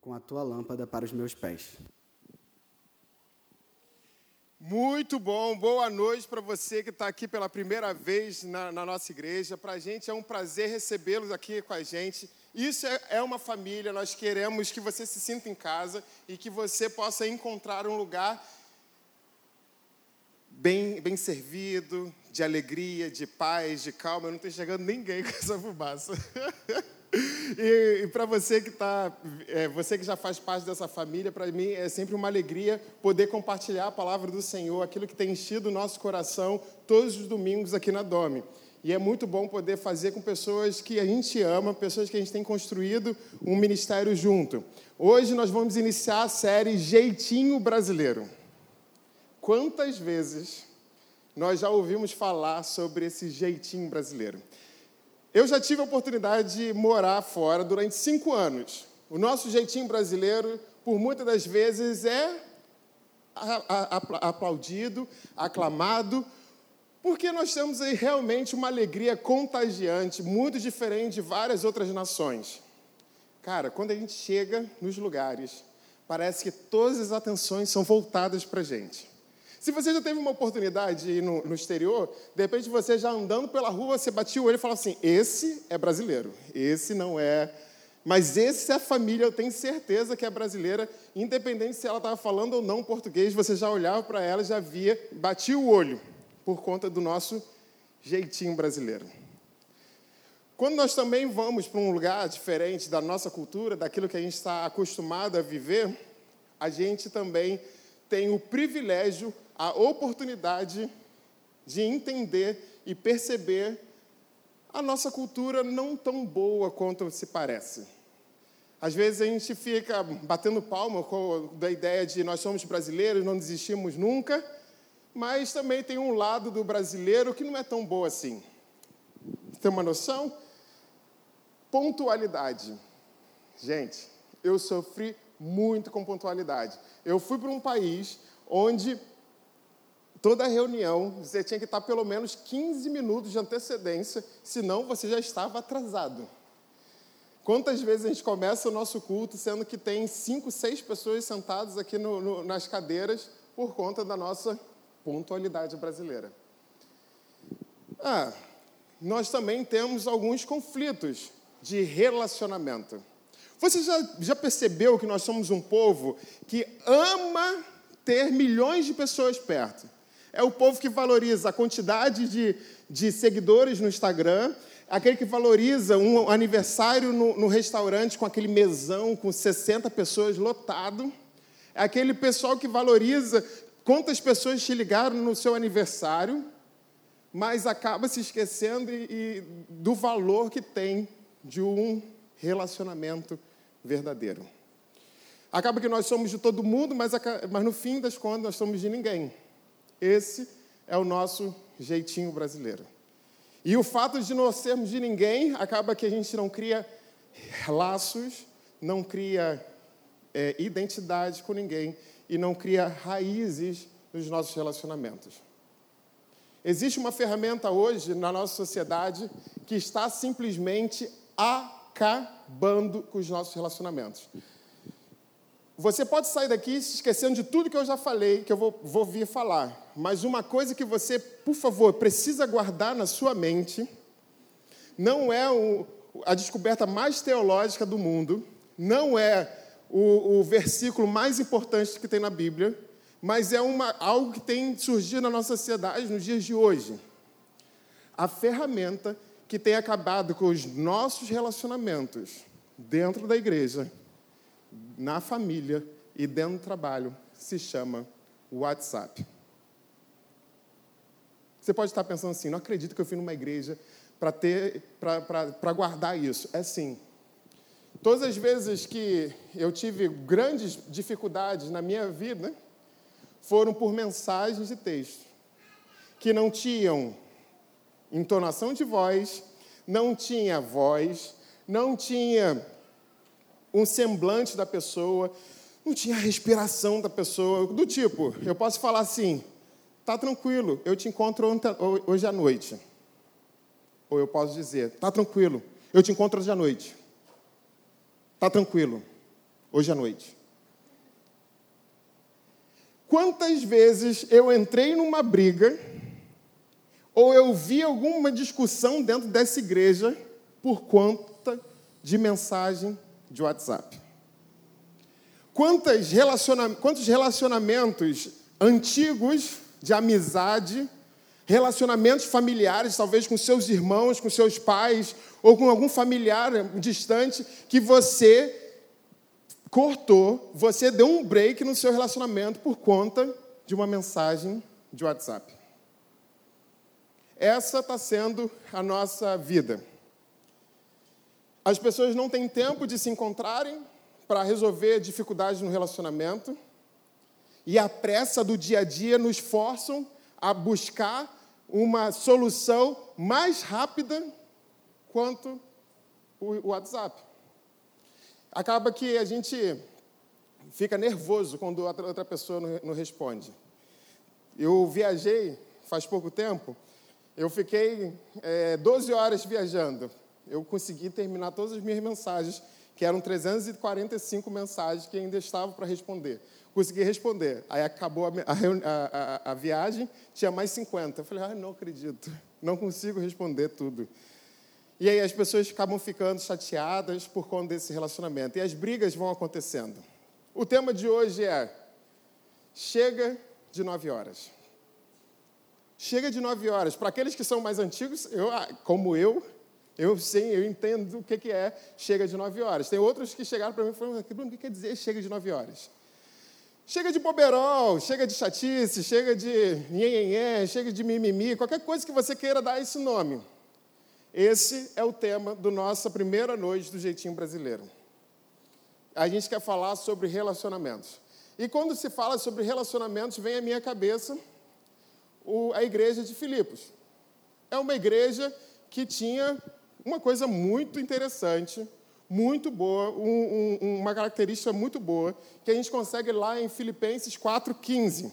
com a tua lâmpada para os meus pés. Muito bom, boa noite para você que está aqui pela primeira vez na, na nossa igreja. Para a gente é um prazer recebê-los aqui com a gente. Isso é, é uma família, nós queremos que você se sinta em casa e que você possa encontrar um lugar bem, bem servido, de alegria, de paz, de calma. Eu não estou enxergando ninguém com essa fumaça. E, e para você que tá, é, você que já faz parte dessa família, para mim é sempre uma alegria poder compartilhar a palavra do Senhor, aquilo que tem enchido o nosso coração todos os domingos aqui na Dome. E é muito bom poder fazer com pessoas que a gente ama, pessoas que a gente tem construído um ministério junto. Hoje nós vamos iniciar a série Jeitinho Brasileiro. Quantas vezes nós já ouvimos falar sobre esse jeitinho brasileiro? Eu já tive a oportunidade de morar fora durante cinco anos. O nosso jeitinho brasileiro, por muitas das vezes, é aplaudido, aclamado, porque nós temos aí realmente uma alegria contagiante, muito diferente de várias outras nações. Cara, quando a gente chega nos lugares, parece que todas as atenções são voltadas para a gente. Se você já teve uma oportunidade de ir no, no, exterior, de repente você já andando pela rua, você batia o olho e falava assim: esse é brasileiro, esse não é. Mas esse é a família, eu tenho certeza que é brasileira, independente se ela estava falando ou não português, você já olhava para ela, já via, batia o olho, por conta do nosso jeitinho brasileiro. Quando nós também vamos para um lugar diferente da nossa cultura, daquilo que a gente está acostumado a viver, a gente também tem o privilégio a oportunidade de entender e perceber a nossa cultura não tão boa quanto se parece. Às vezes a gente fica batendo palma com a ideia de nós somos brasileiros, não desistimos nunca, mas também tem um lado do brasileiro que não é tão bom assim. Tem uma noção? Pontualidade. Gente, eu sofri muito com pontualidade. Eu fui para um país onde Toda reunião, você tinha que estar pelo menos 15 minutos de antecedência, senão você já estava atrasado. Quantas vezes a gente começa o nosso culto sendo que tem cinco, seis pessoas sentadas aqui no, no, nas cadeiras por conta da nossa pontualidade brasileira? Ah, nós também temos alguns conflitos de relacionamento. Você já, já percebeu que nós somos um povo que ama ter milhões de pessoas perto? É o povo que valoriza a quantidade de, de seguidores no Instagram, aquele que valoriza um aniversário no, no restaurante com aquele mesão com 60 pessoas lotado. É aquele pessoal que valoriza quantas pessoas te ligaram no seu aniversário, mas acaba se esquecendo e, e do valor que tem de um relacionamento verdadeiro. Acaba que nós somos de todo mundo, mas, mas no fim das contas nós somos de ninguém. Esse é o nosso jeitinho brasileiro. E o fato de não sermos de ninguém acaba que a gente não cria laços, não cria é, identidade com ninguém e não cria raízes nos nossos relacionamentos. Existe uma ferramenta hoje na nossa sociedade que está simplesmente acabando com os nossos relacionamentos. Você pode sair daqui se esquecendo de tudo que eu já falei, que eu vou, vou vir falar. Mas uma coisa que você, por favor, precisa guardar na sua mente, não é o, a descoberta mais teológica do mundo, não é o, o, versículo mais importante que tem na Bíblia, mas é uma, algo que tem surgido na nossa sociedade nos dias de hoje. A ferramenta que tem acabado com os nossos relacionamentos dentro da igreja na família e dentro do trabalho se chama WhatsApp. Você pode estar pensando assim, não acredito que eu fui numa igreja para ter para guardar isso. É sim. Todas as vezes que eu tive grandes dificuldades na minha vida foram por mensagens de texto que não tinham entonação de voz, não tinha voz, não tinha um semblante da pessoa, não tinha a respiração da pessoa, do tipo, eu posso falar assim, tá tranquilo, eu te encontro hoje à noite. Ou eu posso dizer, tá tranquilo, eu te encontro hoje à noite. Tá tranquilo. hoje à noite. Quantas vezes eu entrei numa briga ou eu vi alguma discussão dentro dessa igreja por conta de mensagem de WhatsApp? Quantos relacionamentos antigos de amizade, relacionamentos familiares, talvez com seus irmãos, com seus pais, ou com algum familiar distante, que você cortou, você deu um break no seu relacionamento por conta de uma mensagem de WhatsApp. Essa está sendo a nossa vida. As pessoas não têm tempo de se encontrarem para resolver dificuldades no relacionamento, e a pressa do dia a dia nos forçam a buscar uma solução mais rápida quanto o WhatsApp acaba que a gente fica nervoso quando outra pessoa não responde. Eu viajei faz pouco tempo, eu fiquei é, 12 horas viajando. Eu consegui terminar todas as minhas mensagens, que eram 345 mensagens que ainda estavam para responder. Consegui responder. Aí acabou a, a, a, a, viagem, tinha mais 50. Eu falei, ah, não acredito, não consigo responder tudo. E aí as pessoas acabam ficando chateadas por conta desse relacionamento. E as brigas vão acontecendo. O tema de hoje é: chega de nove horas. Chega de nove horas. Para aqueles que são mais antigos, eu, ah, como eu, eu sei, eu entendo o que é chega de nove horas. Tem outros que chegaram para mim e falaram: Bruno, o que quer dizer chega de nove horas? Chega de boberol, chega de chatice, chega de nhenhenhé, chega de mimimi, qualquer coisa que você queira dar esse nome. Esse é o tema da nossa primeira noite do Jeitinho Brasileiro. A gente quer falar sobre relacionamentos. E quando se fala sobre relacionamentos, vem à minha cabeça a igreja de Filipos. É uma igreja que tinha uma coisa muito interessante, muito boa, um, um, uma característica muito boa, que a gente consegue lá em Filipenses 4,15.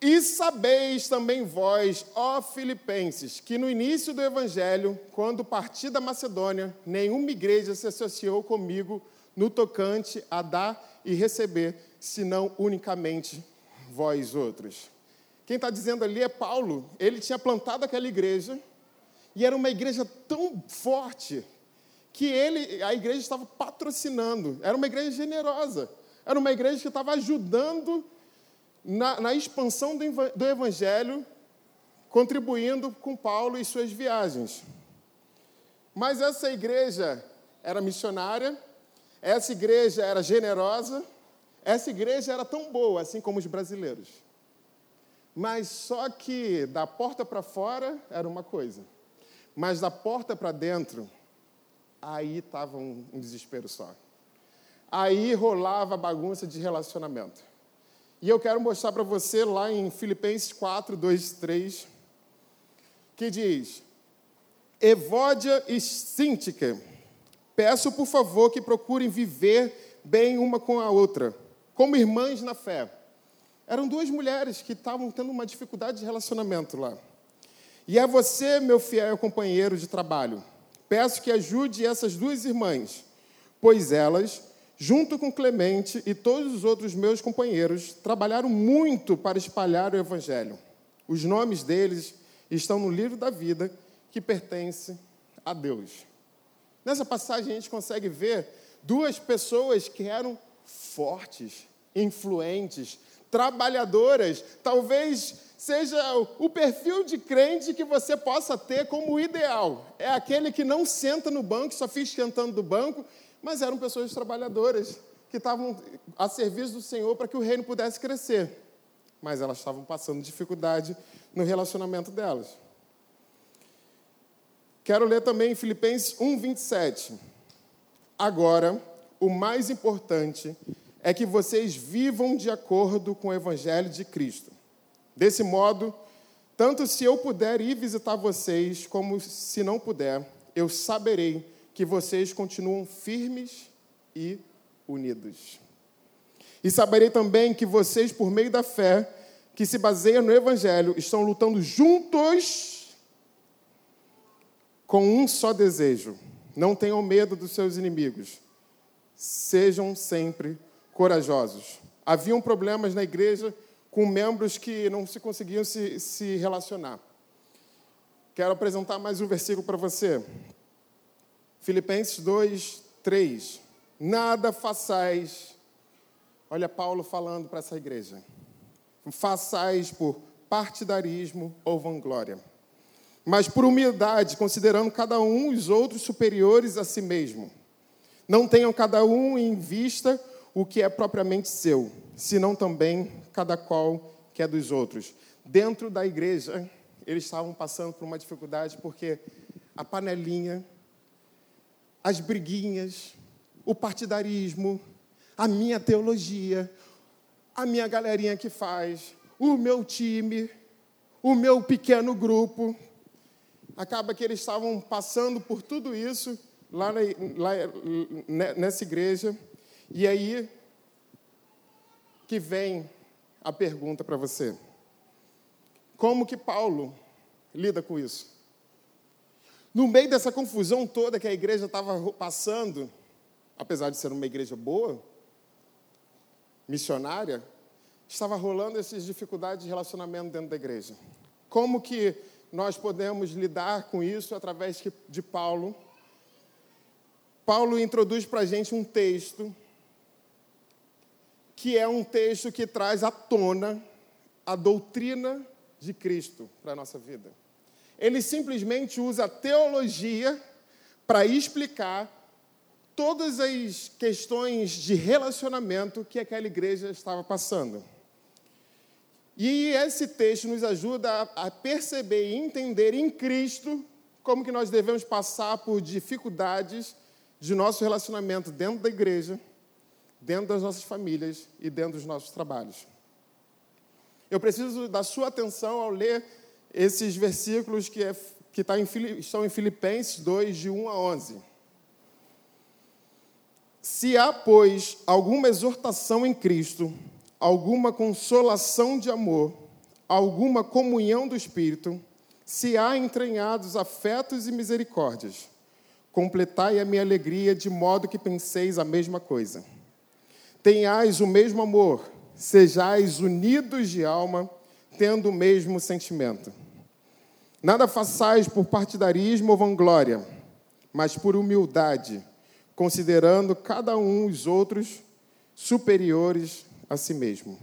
E sabeis também vós, ó Filipenses, que no início do Evangelho, quando parti da Macedônia, nenhuma igreja se associou comigo no tocante a dar e receber, senão unicamente vós outros. Quem está dizendo ali é Paulo. Ele tinha plantado aquela igreja e era uma igreja tão forte que ele, a igreja estava patrocinando. Era uma igreja generosa. Era uma igreja que estava ajudando na, na expansão do, do Evangelho, contribuindo com Paulo e suas viagens. Mas essa igreja era missionária, essa igreja era generosa, essa igreja era tão boa, assim como os brasileiros. Mas só que da porta para fora era uma coisa, mas da porta para dentro, aí estava um, um desespero só. Aí rolava bagunça de relacionamento. E eu quero mostrar para você lá em Filipenses 4, 2, 3, que diz: Evódia e Síntica, peço por favor que procurem viver bem uma com a outra, como irmãs na fé. Eram duas mulheres que estavam tendo uma dificuldade de relacionamento lá. E a você, meu fiel companheiro de trabalho, peço que ajude essas duas irmãs, pois elas junto com Clemente e todos os outros meus companheiros, trabalharam muito para espalhar o Evangelho. Os nomes deles estão no livro da vida que pertence a Deus. Nessa passagem a gente consegue ver duas pessoas que eram fortes, influentes, trabalhadoras, talvez seja o perfil de crente que você possa ter como ideal. É aquele que não senta no banco, só fica esquentando do banco mas eram pessoas trabalhadoras que estavam a serviço do Senhor para que o reino pudesse crescer. Mas elas estavam passando dificuldade no relacionamento delas. Quero ler também Filipenses 1, 27. Agora, o mais importante é que vocês vivam de acordo com o Evangelho de Cristo. Desse modo, tanto se eu puder ir visitar vocês, como se não puder, eu saberei que vocês continuam firmes e unidos. E saberei também que vocês, por meio da fé, que se baseia no Evangelho, estão lutando juntos com um só desejo. Não tenham medo dos seus inimigos. sejam sempre corajosos. Haviam problemas na igreja com membros que não se conseguiam se, se relacionar. Quero apresentar mais um versículo para você. Filipenses 2, 3. Nada façais. Olha Paulo falando para essa igreja. Façais por partidarismo ou vanglória, mas por humildade, considerando cada um os outros superiores a si mesmo. Não tenham cada um em vista o que é propriamente seu, senão também cada qual que é dos outros. Dentro da igreja, eles estavam passando por uma dificuldade porque a panelinha, as briguinhas, o partidarismo, a minha teologia, a minha galerinha que faz, o meu time, o meu pequeno grupo. Acaba que eles estavam passando por tudo isso lá, na, lá nessa igreja. E aí que vem a pergunta para você. Como que Paulo lida com isso? No meio dessa confusão toda que a igreja estava passando, apesar de ser uma igreja boa, missionária, estava rolando essas dificuldades de relacionamento dentro da igreja. Como que nós podemos lidar com isso através de Paulo? Paulo introduz para a gente um texto que é um texto que traz à tona a doutrina de Cristo para a nossa vida. Ele simplesmente usa a teologia para explicar todas as questões de relacionamento que aquela igreja estava passando. E esse texto nos ajuda a perceber e entender em Cristo como que nós devemos passar por dificuldades de nosso relacionamento dentro da igreja, dentro das nossas famílias e dentro dos nossos trabalhos. Eu preciso da sua atenção ao ler esses versículos que, é, que tá em, estão em Filipenses 2, de 1 a 11. Se há, pois, alguma exortação em Cristo, alguma consolação de amor, alguma comunhão do Espírito, se há entranhados afetos e misericórdias, completai a minha alegria de modo que penseis a mesma coisa. Tenhais o mesmo amor, sejais unidos de alma, tendo o mesmo sentimento. Nada façais por partidarismo ou vanglória, mas por humildade, considerando cada um os outros superiores a si mesmo.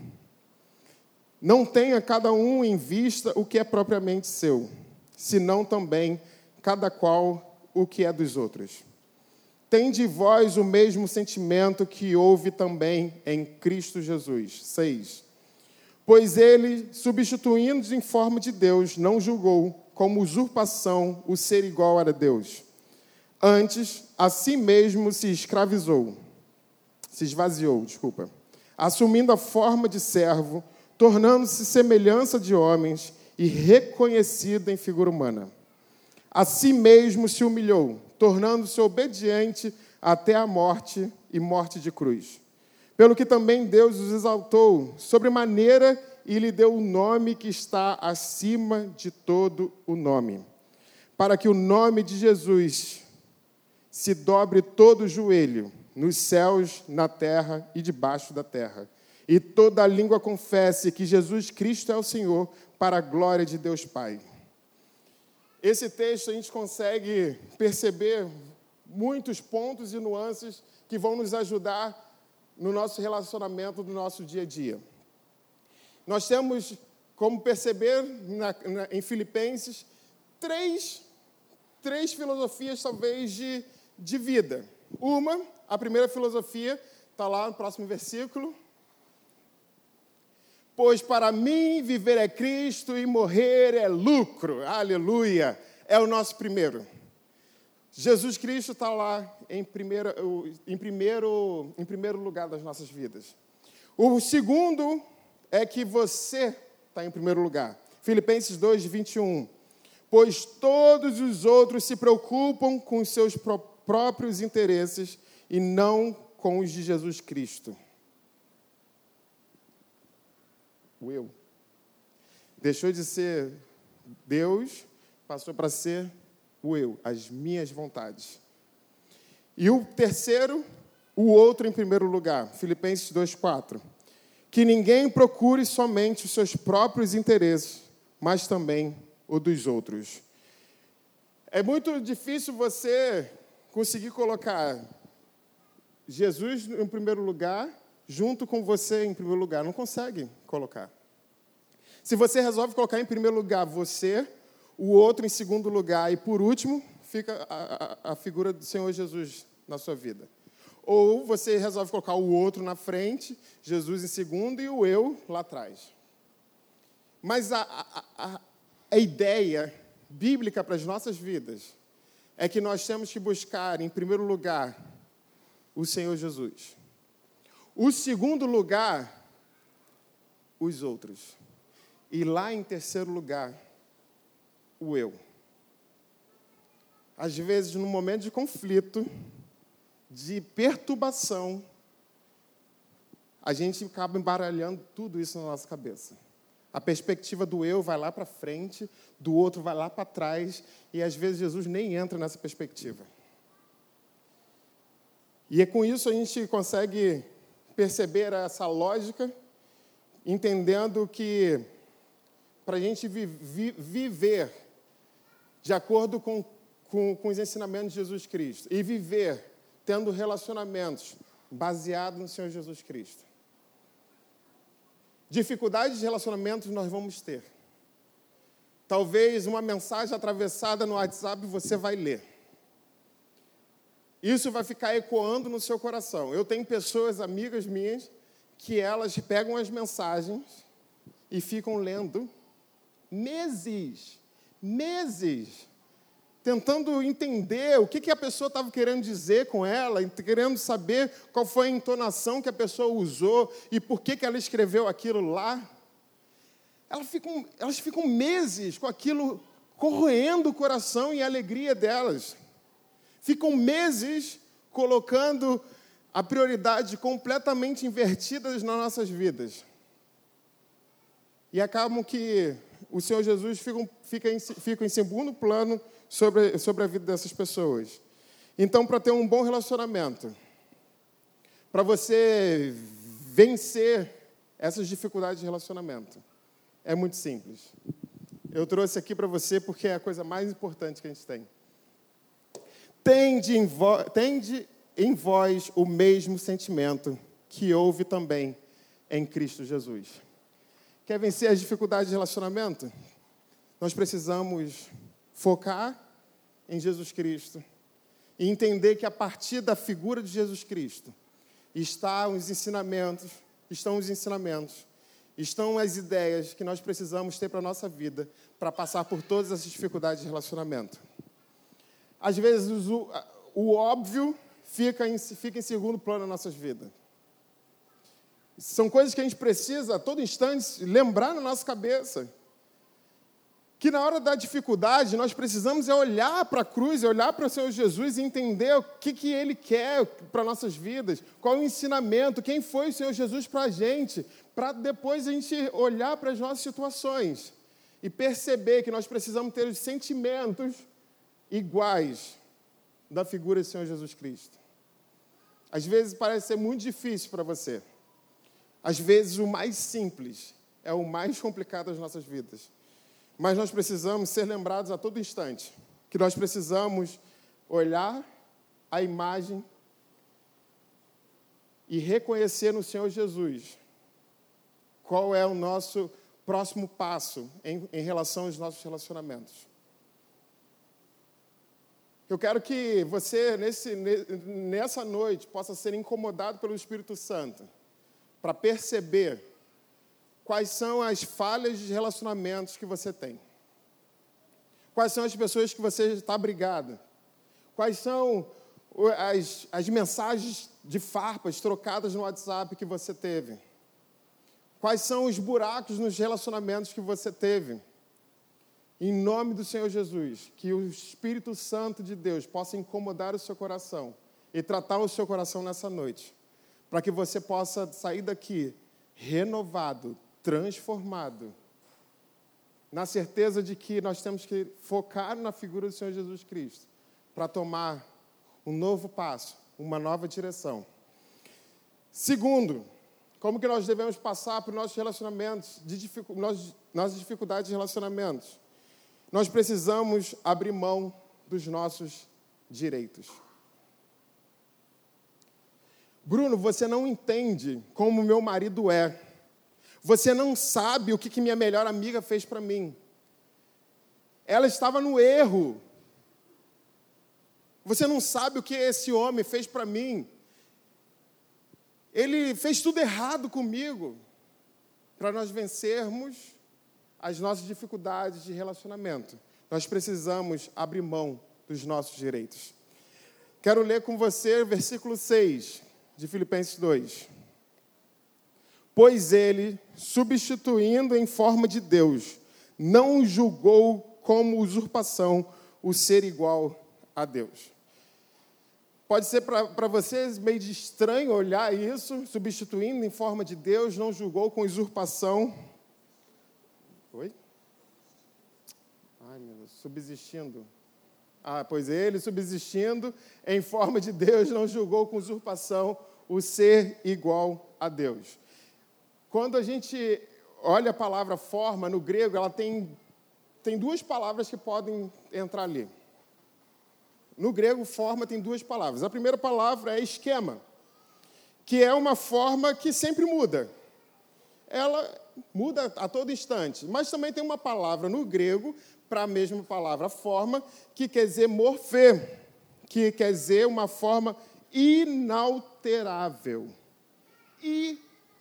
Não tenha cada um em vista o que é propriamente seu, senão também cada qual o que é dos outros. Tende vós o mesmo sentimento que houve também em Cristo Jesus. 6. Pois ele, substituindo-se em forma de Deus, não julgou como usurpação o ser igual a Deus. Antes, a si mesmo se escravizou, se esvaziou, desculpa assumindo a forma de servo, tornando-se semelhança de homens e reconhecido em figura humana. A si mesmo se humilhou, tornando-se obediente até a morte e morte de cruz. Pelo que também Deus os exaltou sobremaneira e lhe deu o nome que está acima de todo o nome, para que o nome de Jesus se dobre todo o joelho nos céus, na terra e debaixo da terra. E toda língua confesse que Jesus Cristo é o Senhor, para a glória de Deus Pai. Esse texto a gente consegue perceber muitos pontos e nuances que vão nos ajudar no nosso relacionamento do nosso dia a dia. Nós temos, como perceber na, na, em Filipenses, três, três filosofias, talvez, de, de vida. Uma a primeira filosofia está lá no próximo versículo. Pois para mim viver é Cristo e morrer é lucro. Aleluia. É o nosso primeiro. Jesus Cristo está lá em primeiro, em, primeiro, em primeiro lugar das nossas vidas. O segundo é que você está em primeiro lugar. Filipenses 2, 21. Pois todos os outros se preocupam com os seus próprios interesses e não com os de Jesus Cristo. O eu. Deixou de ser Deus, passou para ser o eu, as minhas vontades. E o terceiro, o outro em primeiro lugar. Filipenses 2,4. Que ninguém procure somente os seus próprios interesses, mas também o dos outros. É muito difícil você conseguir colocar Jesus em primeiro lugar, junto com você em primeiro lugar. Não consegue colocar. Se você resolve colocar em primeiro lugar você, o outro em segundo lugar e por último, fica a, a, a figura do Senhor Jesus na sua vida. Ou você resolve colocar o outro na frente, Jesus em segundo e o eu lá atrás. Mas a, a, a ideia bíblica para as nossas vidas é que nós temos que buscar, em primeiro lugar, o Senhor Jesus. O segundo lugar, os outros. E lá em terceiro lugar, o eu. Às vezes, no momento de conflito, de perturbação, a gente acaba embaralhando tudo isso na nossa cabeça. A perspectiva do eu vai lá para frente, do outro vai lá para trás, e às vezes Jesus nem entra nessa perspectiva. E é com isso a gente consegue perceber essa lógica, entendendo que para a gente vi vi viver de acordo com, com, com os ensinamentos de Jesus Cristo e viver tendo relacionamentos baseados no Senhor Jesus Cristo. Dificuldades de relacionamentos nós vamos ter. Talvez uma mensagem atravessada no WhatsApp você vai ler. Isso vai ficar ecoando no seu coração. Eu tenho pessoas, amigas minhas, que elas pegam as mensagens e ficam lendo meses, meses, tentando entender o que, que a pessoa estava querendo dizer com ela, querendo saber qual foi a entonação que a pessoa usou e por que, que ela escreveu aquilo lá. Elas ficam, elas ficam meses com aquilo corroendo o coração e a alegria delas. Ficam meses colocando a prioridade completamente invertidas nas nossas vidas. E acabam que o Senhor Jesus fica, fica, em, fica em segundo plano sobre, sobre a vida dessas pessoas. Então, para ter um bom relacionamento, para você vencer essas dificuldades de relacionamento, é muito simples. Eu trouxe aqui para você porque é a coisa mais importante que a gente tem. Tende em, vo, tende em vós o mesmo sentimento que houve também em Cristo Jesus. Quer vencer as dificuldades de relacionamento? Nós precisamos focar em Jesus Cristo e entender que a partir da figura de Jesus Cristo está os ensinamentos, estão os ensinamentos, estão as ideias que nós precisamos ter para a nossa vida para passar por todas essas dificuldades de relacionamento. Às vezes o, o óbvio fica em, fica em segundo plano nas nossas vidas. São coisas que a gente precisa, a todo instante, lembrar na nossa cabeça. Que na hora da dificuldade, nós precisamos é olhar para a cruz, é olhar para o Senhor Jesus e entender o que, que Ele quer para nossas vidas, qual o ensinamento, quem foi o Senhor Jesus para a gente, para depois a gente olhar para as nossas situações e perceber que nós precisamos ter os sentimentos iguais da figura do Senhor Jesus Cristo. Às vezes parece ser muito difícil para você. Às vezes, o mais simples é o mais complicado das nossas vidas. Mas nós precisamos ser lembrados a todo instante que nós precisamos olhar a imagem e reconhecer no Senhor Jesus qual é o nosso próximo passo em, em relação aos nossos relacionamentos. Eu quero que você, nesse, nessa noite, possa ser incomodado pelo Espírito Santo para perceber quais são as falhas de relacionamentos que você tem. Quais são as pessoas que você está brigado. Quais são as, as mensagens de farpas trocadas no WhatsApp que você teve. Quais são os buracos nos relacionamentos que você teve. Em nome do Senhor Jesus, que o Espírito Santo de Deus possa incomodar o seu coração e tratar o seu coração nessa noite para que você possa sair daqui renovado, transformado, na certeza de que nós temos que focar na figura do Senhor Jesus Cristo para tomar um novo passo, uma nova direção Segundo, como que nós devemos passar os nossos relacionamentos, de dificu nossas dificuldades de relacionamentos? Nós precisamos abrir mão dos nossos direitos. Bruno, você não entende como meu marido é. Você não sabe o que, que minha melhor amiga fez para mim. Ela estava no erro. Você não sabe o que esse homem fez para mim. Ele fez tudo errado comigo. Para nós vencermos as nossas dificuldades de relacionamento, nós precisamos abrir mão dos nossos direitos. Quero ler com você o versículo 6 de Filipenses 2. Pois ele, substituindo em forma de Deus, não julgou como usurpação o ser igual a Deus. Pode ser para vocês meio estranho olhar isso, substituindo em forma de Deus, não julgou com usurpação. Ai, meu Deus, subsistindo. Ah, pois ele, subsistindo em forma de Deus, não julgou com usurpação o ser igual a Deus. Quando a gente olha a palavra forma no grego, ela tem, tem duas palavras que podem entrar ali. No grego, forma tem duas palavras. A primeira palavra é esquema, que é uma forma que sempre muda. Ela muda a todo instante. Mas também tem uma palavra no grego, para a mesma palavra forma, que quer dizer morfê, que quer dizer uma forma inalterável,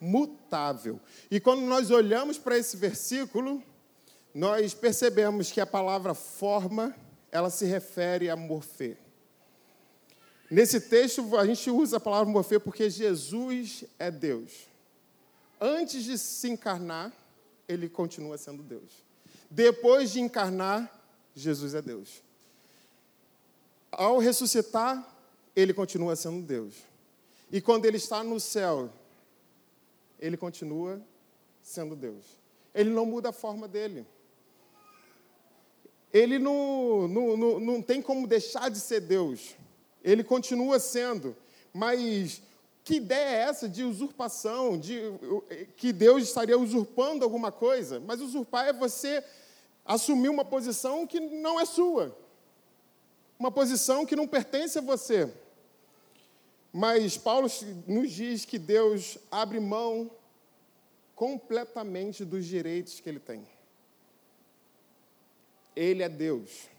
imutável. E quando nós olhamos para esse versículo, nós percebemos que a palavra forma ela se refere a morfê. Nesse texto, a gente usa a palavra morfê porque Jesus é Deus. Antes de se encarnar, ele continua sendo Deus. Depois de encarnar, Jesus é Deus. Ao ressuscitar, ele continua sendo Deus. E quando ele está no céu, ele continua sendo Deus. Ele não muda a forma dele ele não, não, não, não tem como deixar de ser Deus. Ele continua sendo. Mas que ideia é essa de usurpação, de que Deus estaria usurpando alguma coisa? Mas usurpar é você assumir uma posição que não é sua. Uma posição que não pertence a você. Mas Paulo nos diz que Deus abre mão completamente dos direitos que ele tem. Ele é Deus.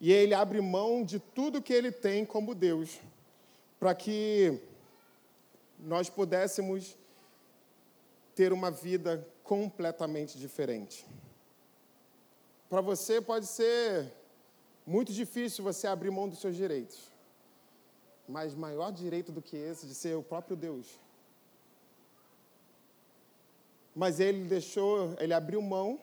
E ele abre mão de tudo que ele tem como Deus, para que nós pudéssemos ter uma vida completamente diferente. Para você pode ser muito difícil você abrir mão dos seus direitos. Mas maior direito do que esse de ser o próprio Deus. Mas ele deixou, ele abriu mão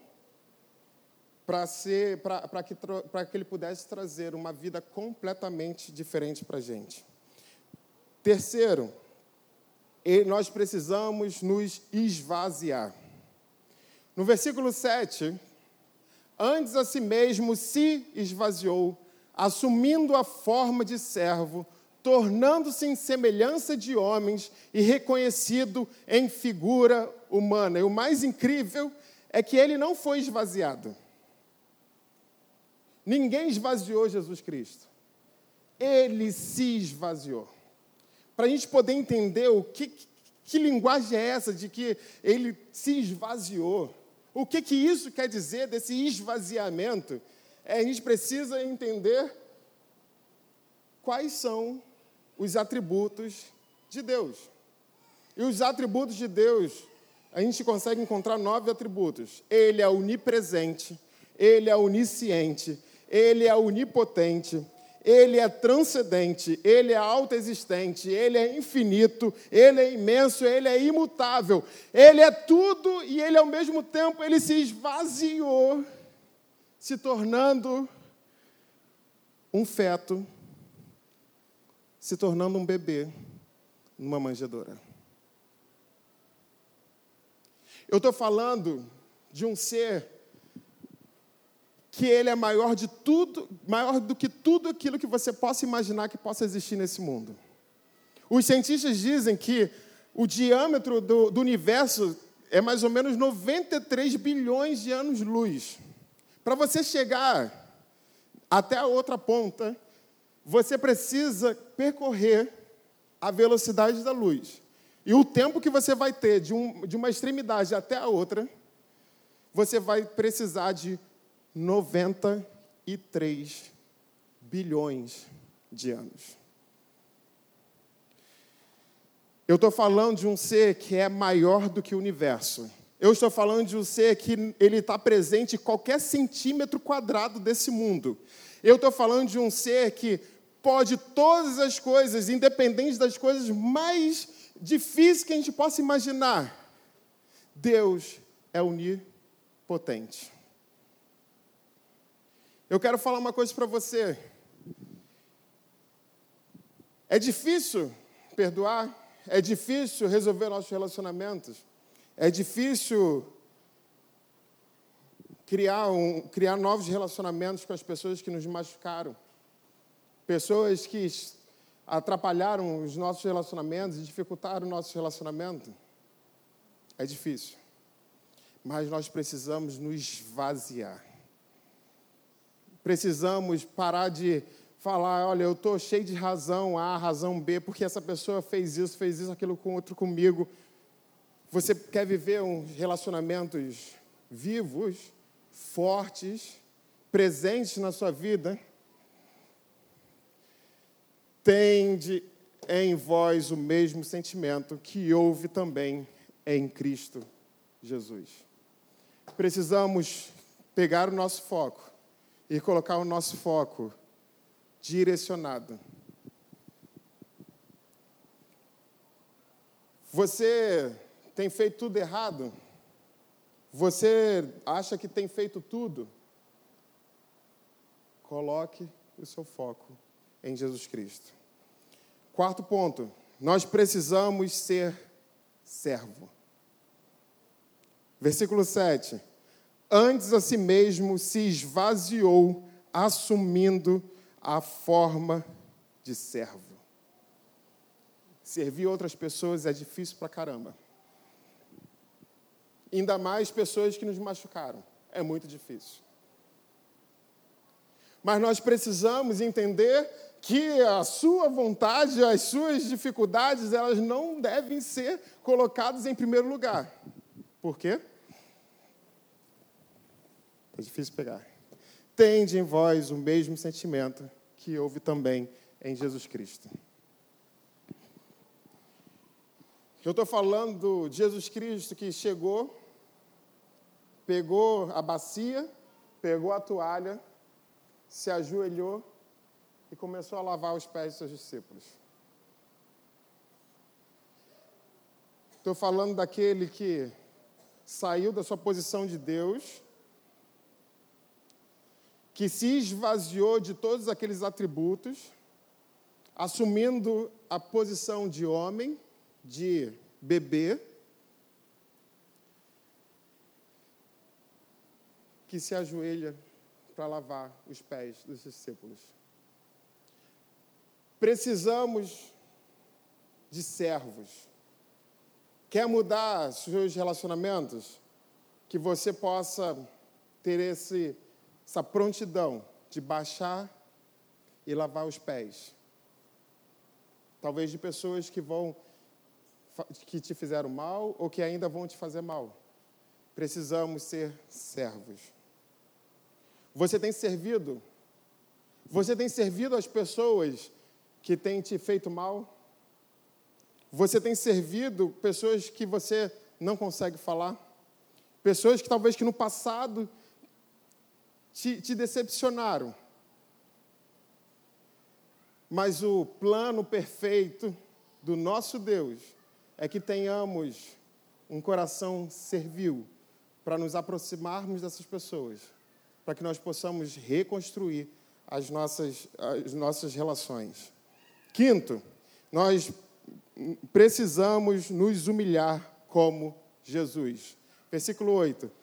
para ser para que, que ele pudesse trazer uma vida completamente diferente para gente. Terceiro, nós precisamos nos esvaziar. No versículo 7, antes a si mesmo se esvaziou, assumindo a forma de servo, tornando-se em semelhança de homens e reconhecido em figura humana. E o mais incrível é que ele não foi esvaziado. Ninguém esvaziou Jesus Cristo. Ele se esvaziou. Para a gente poder entender o que, que linguagem é essa de que ele se esvaziou, o que, que isso quer dizer desse esvaziamento, é, a gente precisa entender quais são os atributos de Deus. E os atributos de Deus, a gente consegue encontrar nove atributos. Ele é onipresente, ele é onisciente, ele é onipotente, ele é transcendente, ele é autoexistente, ele é infinito, ele é imenso, ele é imutável. Ele é tudo e ele ao mesmo tempo ele se esvaziou, se tornando um feto, se tornando um bebê numa manjedoura. Eu estou falando de um ser que ele é maior de tudo, maior do que tudo aquilo que você possa imaginar que possa existir nesse mundo. Os cientistas dizem que o diâmetro do, do universo é mais ou menos 93 bilhões de anos-luz. Para você chegar até a outra ponta, você precisa percorrer a velocidade da luz. E o tempo que você vai ter de, um, de uma extremidade até a outra, você vai precisar de 93 bilhões de anos. Eu estou falando de um ser que é maior do que o universo. Eu estou falando de um ser que ele está presente em qualquer centímetro quadrado desse mundo. Eu estou falando de um ser que pode todas as coisas, independente das coisas mais difíceis que a gente possa imaginar. Deus é onipotente. Eu quero falar uma coisa para você. É difícil perdoar, é difícil resolver nossos relacionamentos, é difícil criar, um, criar novos relacionamentos com as pessoas que nos machucaram, pessoas que atrapalharam os nossos relacionamentos e dificultaram o nosso relacionamento. É difícil, mas nós precisamos nos esvaziar. Precisamos parar de falar, olha, eu estou cheio de razão A, razão B, porque essa pessoa fez isso, fez isso, aquilo com outro comigo. Você quer viver uns relacionamentos vivos, fortes, presentes na sua vida? Tende em vós o mesmo sentimento que houve também em Cristo Jesus. Precisamos pegar o nosso foco e colocar o nosso foco direcionado. Você tem feito tudo errado? Você acha que tem feito tudo? Coloque o seu foco em Jesus Cristo. Quarto ponto, nós precisamos ser servo. Versículo 7. Antes a si mesmo se esvaziou, assumindo a forma de servo. Servir outras pessoas é difícil pra caramba. Ainda mais pessoas que nos machucaram. É muito difícil. Mas nós precisamos entender que a sua vontade, as suas dificuldades, elas não devem ser colocadas em primeiro lugar. Por quê? É difícil pegar tende em vós o mesmo sentimento que houve também em Jesus Cristo. Eu estou falando de Jesus Cristo que chegou, pegou a bacia, pegou a toalha, se ajoelhou e começou a lavar os pés dos seus discípulos. Estou falando daquele que saiu da sua posição de Deus que se esvaziou de todos aqueles atributos, assumindo a posição de homem, de bebê, que se ajoelha para lavar os pés dos discípulos. Precisamos de servos. Quer mudar seus relacionamentos? Que você possa ter esse essa prontidão de baixar e lavar os pés. Talvez de pessoas que vão que te fizeram mal ou que ainda vão te fazer mal. Precisamos ser servos. Você tem servido? Você tem servido as pessoas que têm te feito mal? Você tem servido pessoas que você não consegue falar? Pessoas que talvez que no passado te, te decepcionaram. Mas o plano perfeito do nosso Deus é que tenhamos um coração servil para nos aproximarmos dessas pessoas, para que nós possamos reconstruir as nossas, as nossas relações. Quinto, nós precisamos nos humilhar como Jesus. Versículo 8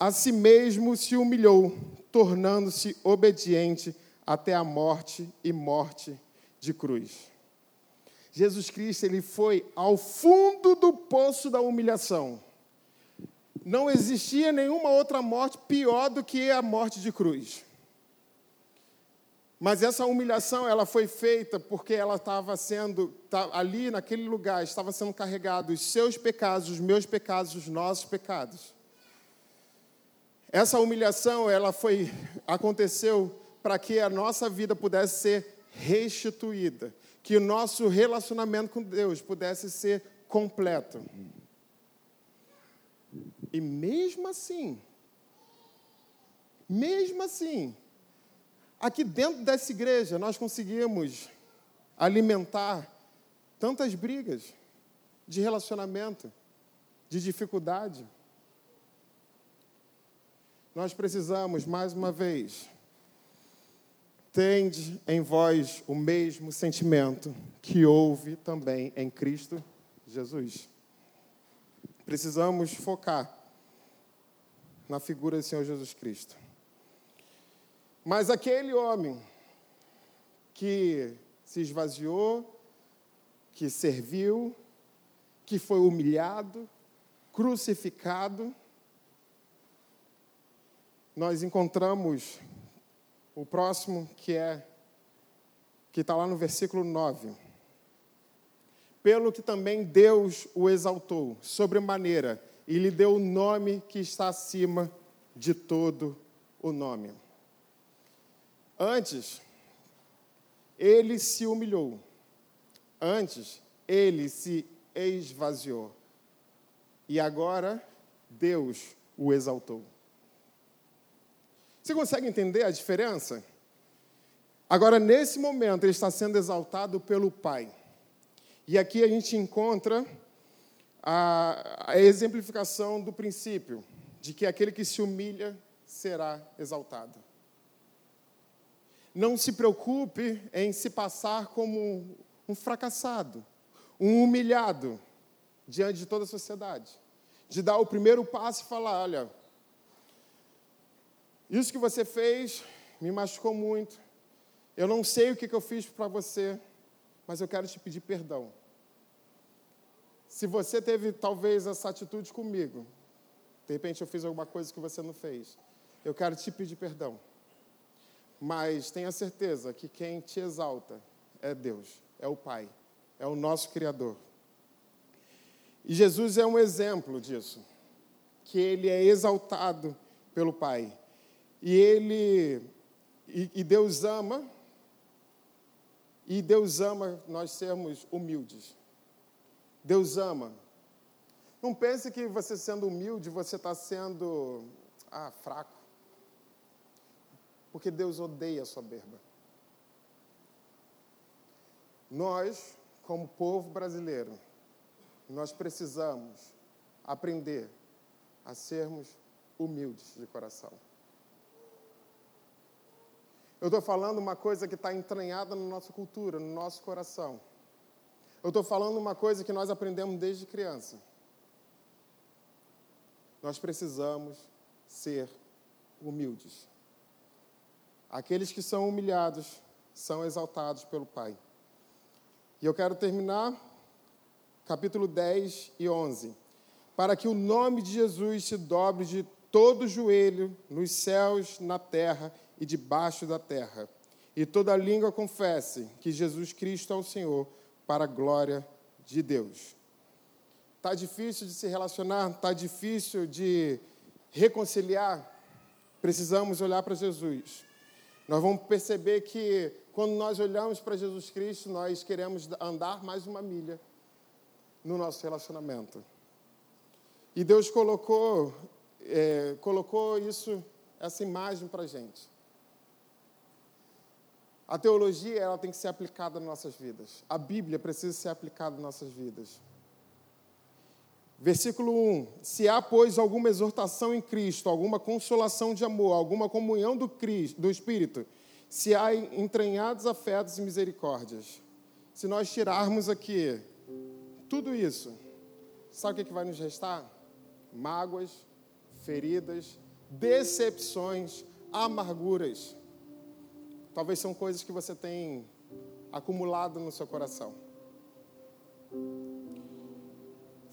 a si mesmo se humilhou, tornando-se obediente até a morte e morte de cruz. Jesus Cristo ele foi ao fundo do poço da humilhação. Não existia nenhuma outra morte pior do que a morte de cruz. Mas essa humilhação ela foi feita porque ela estava sendo ali naquele lugar estava sendo carregado os seus pecados, os meus pecados, os nossos pecados. Essa humilhação ela foi aconteceu para que a nossa vida pudesse ser restituída, que o nosso relacionamento com Deus pudesse ser completo. E mesmo assim, mesmo assim, aqui dentro dessa igreja nós conseguimos alimentar tantas brigas de relacionamento, de dificuldade. Nós precisamos, mais uma vez, tende em vós o mesmo sentimento que houve também em Cristo Jesus. Precisamos focar na figura do Senhor Jesus Cristo. Mas aquele homem que se esvaziou, que serviu, que foi humilhado, crucificado, nós encontramos o próximo que é que está lá no versículo 9. Pelo que também Deus o exaltou sobremaneira e lhe deu o nome que está acima de todo o nome. Antes, ele se humilhou. Antes, ele se esvaziou. E agora, Deus o exaltou. Você consegue entender a diferença? Agora, nesse momento, ele está sendo exaltado pelo Pai. E aqui a gente encontra a, a exemplificação do princípio de que aquele que se humilha será exaltado. Não se preocupe em se passar como um fracassado, um humilhado diante de toda a sociedade. De dar o primeiro passo e falar: olha, isso que você fez me machucou muito. Eu não sei o que eu fiz para você, mas eu quero te pedir perdão. Se você teve talvez essa atitude comigo, de repente eu fiz alguma coisa que você não fez, eu quero te pedir perdão. Mas tenha certeza que quem te exalta é Deus, é o Pai, é o nosso Criador. E Jesus é um exemplo disso, que ele é exaltado pelo Pai. E ele e, e Deus ama e Deus ama nós sermos humildes. Deus ama. Não pense que você sendo humilde, você está sendo ah, fraco. Porque Deus odeia a soberba. Nós, como povo brasileiro, nós precisamos aprender a sermos humildes de coração. Eu estou falando uma coisa que está entranhada na nossa cultura, no nosso coração. Eu estou falando uma coisa que nós aprendemos desde criança. Nós precisamos ser humildes. Aqueles que são humilhados são exaltados pelo Pai. E eu quero terminar capítulo 10 e 11. Para que o nome de Jesus se dobre de todo joelho nos céus, na terra e debaixo da terra, e toda língua confesse que Jesus Cristo é o Senhor, para a glória de Deus. Está difícil de se relacionar, está difícil de reconciliar. Precisamos olhar para Jesus. Nós vamos perceber que quando nós olhamos para Jesus Cristo, nós queremos andar mais uma milha no nosso relacionamento. E Deus colocou, é, colocou isso, essa imagem para a gente. A teologia ela tem que ser aplicada nas nossas vidas. A Bíblia precisa ser aplicada nas nossas vidas. Versículo 1: Se há, pois, alguma exortação em Cristo, alguma consolação de amor, alguma comunhão do, Cristo, do Espírito, se há entranhados afetos e misericórdias. Se nós tirarmos aqui tudo isso, sabe o que, é que vai nos restar? Mágoas, feridas, decepções, amarguras. Talvez são coisas que você tem acumulado no seu coração.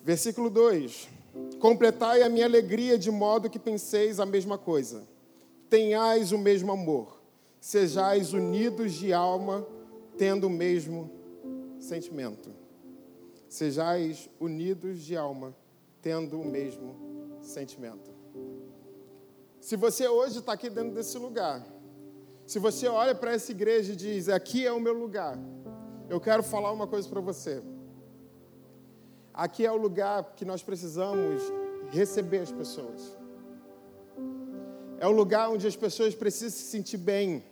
Versículo 2: Completai a minha alegria de modo que penseis a mesma coisa, tenhais o mesmo amor, sejais unidos de alma, tendo o mesmo sentimento. Sejais unidos de alma, tendo o mesmo sentimento. Se você hoje está aqui dentro desse lugar, se você olha para essa igreja e diz: Aqui é o meu lugar, eu quero falar uma coisa para você. Aqui é o lugar que nós precisamos receber as pessoas. É o lugar onde as pessoas precisam se sentir bem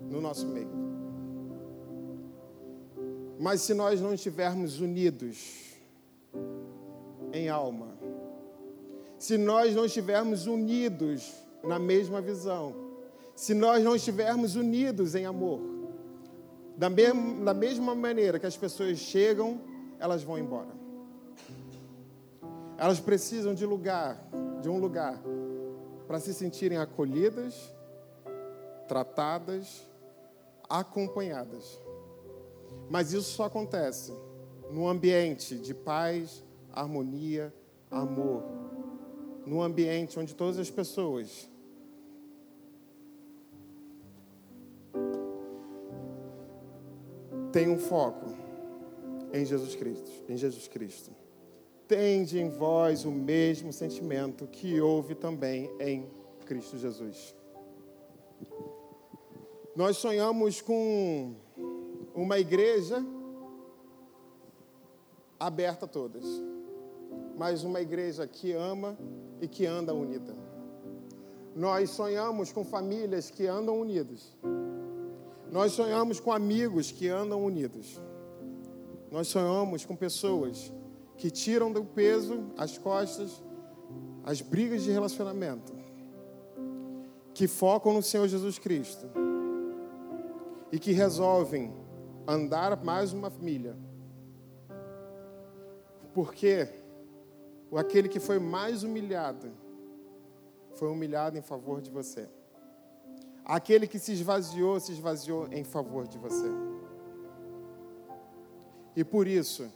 no nosso meio. Mas se nós não estivermos unidos em alma, se nós não estivermos unidos na mesma visão, se nós não estivermos unidos em amor, da, mesma, da mesma maneira que as pessoas chegam, elas vão embora. Elas precisam de lugar, de um lugar, para se sentirem acolhidas, tratadas, acompanhadas. Mas isso só acontece no ambiente de paz, harmonia, amor. No ambiente onde todas as pessoas têm um foco em Jesus Cristo, em Jesus Cristo tende em vós o mesmo sentimento que houve também em Cristo Jesus. Nós sonhamos com uma igreja aberta a todas, mas uma igreja que ama e que anda unida. Nós sonhamos com famílias que andam unidas. Nós sonhamos com amigos que andam unidos. Nós sonhamos com pessoas que tiram do peso as costas, as brigas de relacionamento, que focam no Senhor Jesus Cristo e que resolvem andar mais uma milha. Porque aquele que foi mais humilhado foi humilhado em favor de você. Aquele que se esvaziou, se esvaziou em favor de você. E por isso,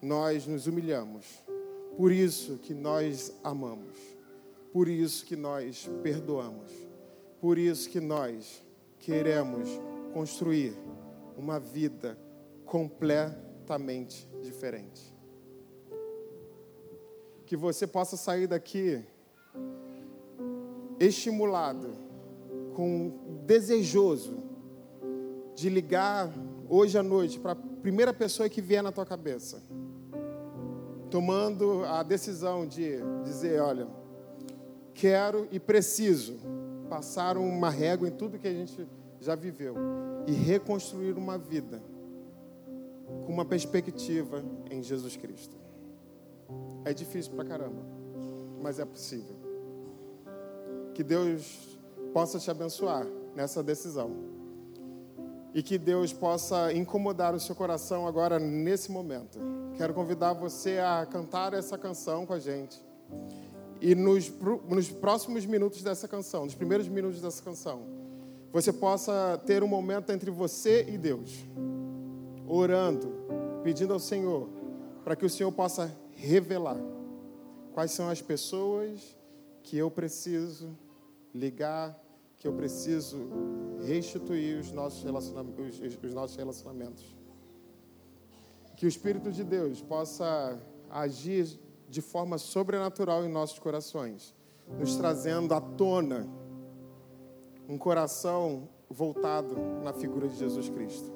nós nos humilhamos. Por isso que nós amamos. Por isso que nós perdoamos. Por isso que nós queremos construir uma vida completamente diferente. Que você possa sair daqui estimulado, com desejoso de ligar hoje à noite para a primeira pessoa que vier na tua cabeça tomando a decisão de dizer: olha, quero e preciso passar uma régua em tudo que a gente já viveu e reconstruir uma vida com uma perspectiva em Jesus Cristo. É difícil pra caramba, mas é possível. Que Deus possa te abençoar nessa decisão e que Deus possa incomodar o seu coração agora nesse momento. Quero convidar você a cantar essa canção com a gente. E nos, nos próximos minutos dessa canção, nos primeiros minutos dessa canção, você possa ter um momento entre você e Deus, orando, pedindo ao Senhor, para que o Senhor possa revelar quais são as pessoas que eu preciso ligar que eu preciso restituir os nossos, relacionamentos, os, os nossos relacionamentos. Que o Espírito de Deus possa agir de forma sobrenatural em nossos corações, nos trazendo à tona um coração voltado na figura de Jesus Cristo.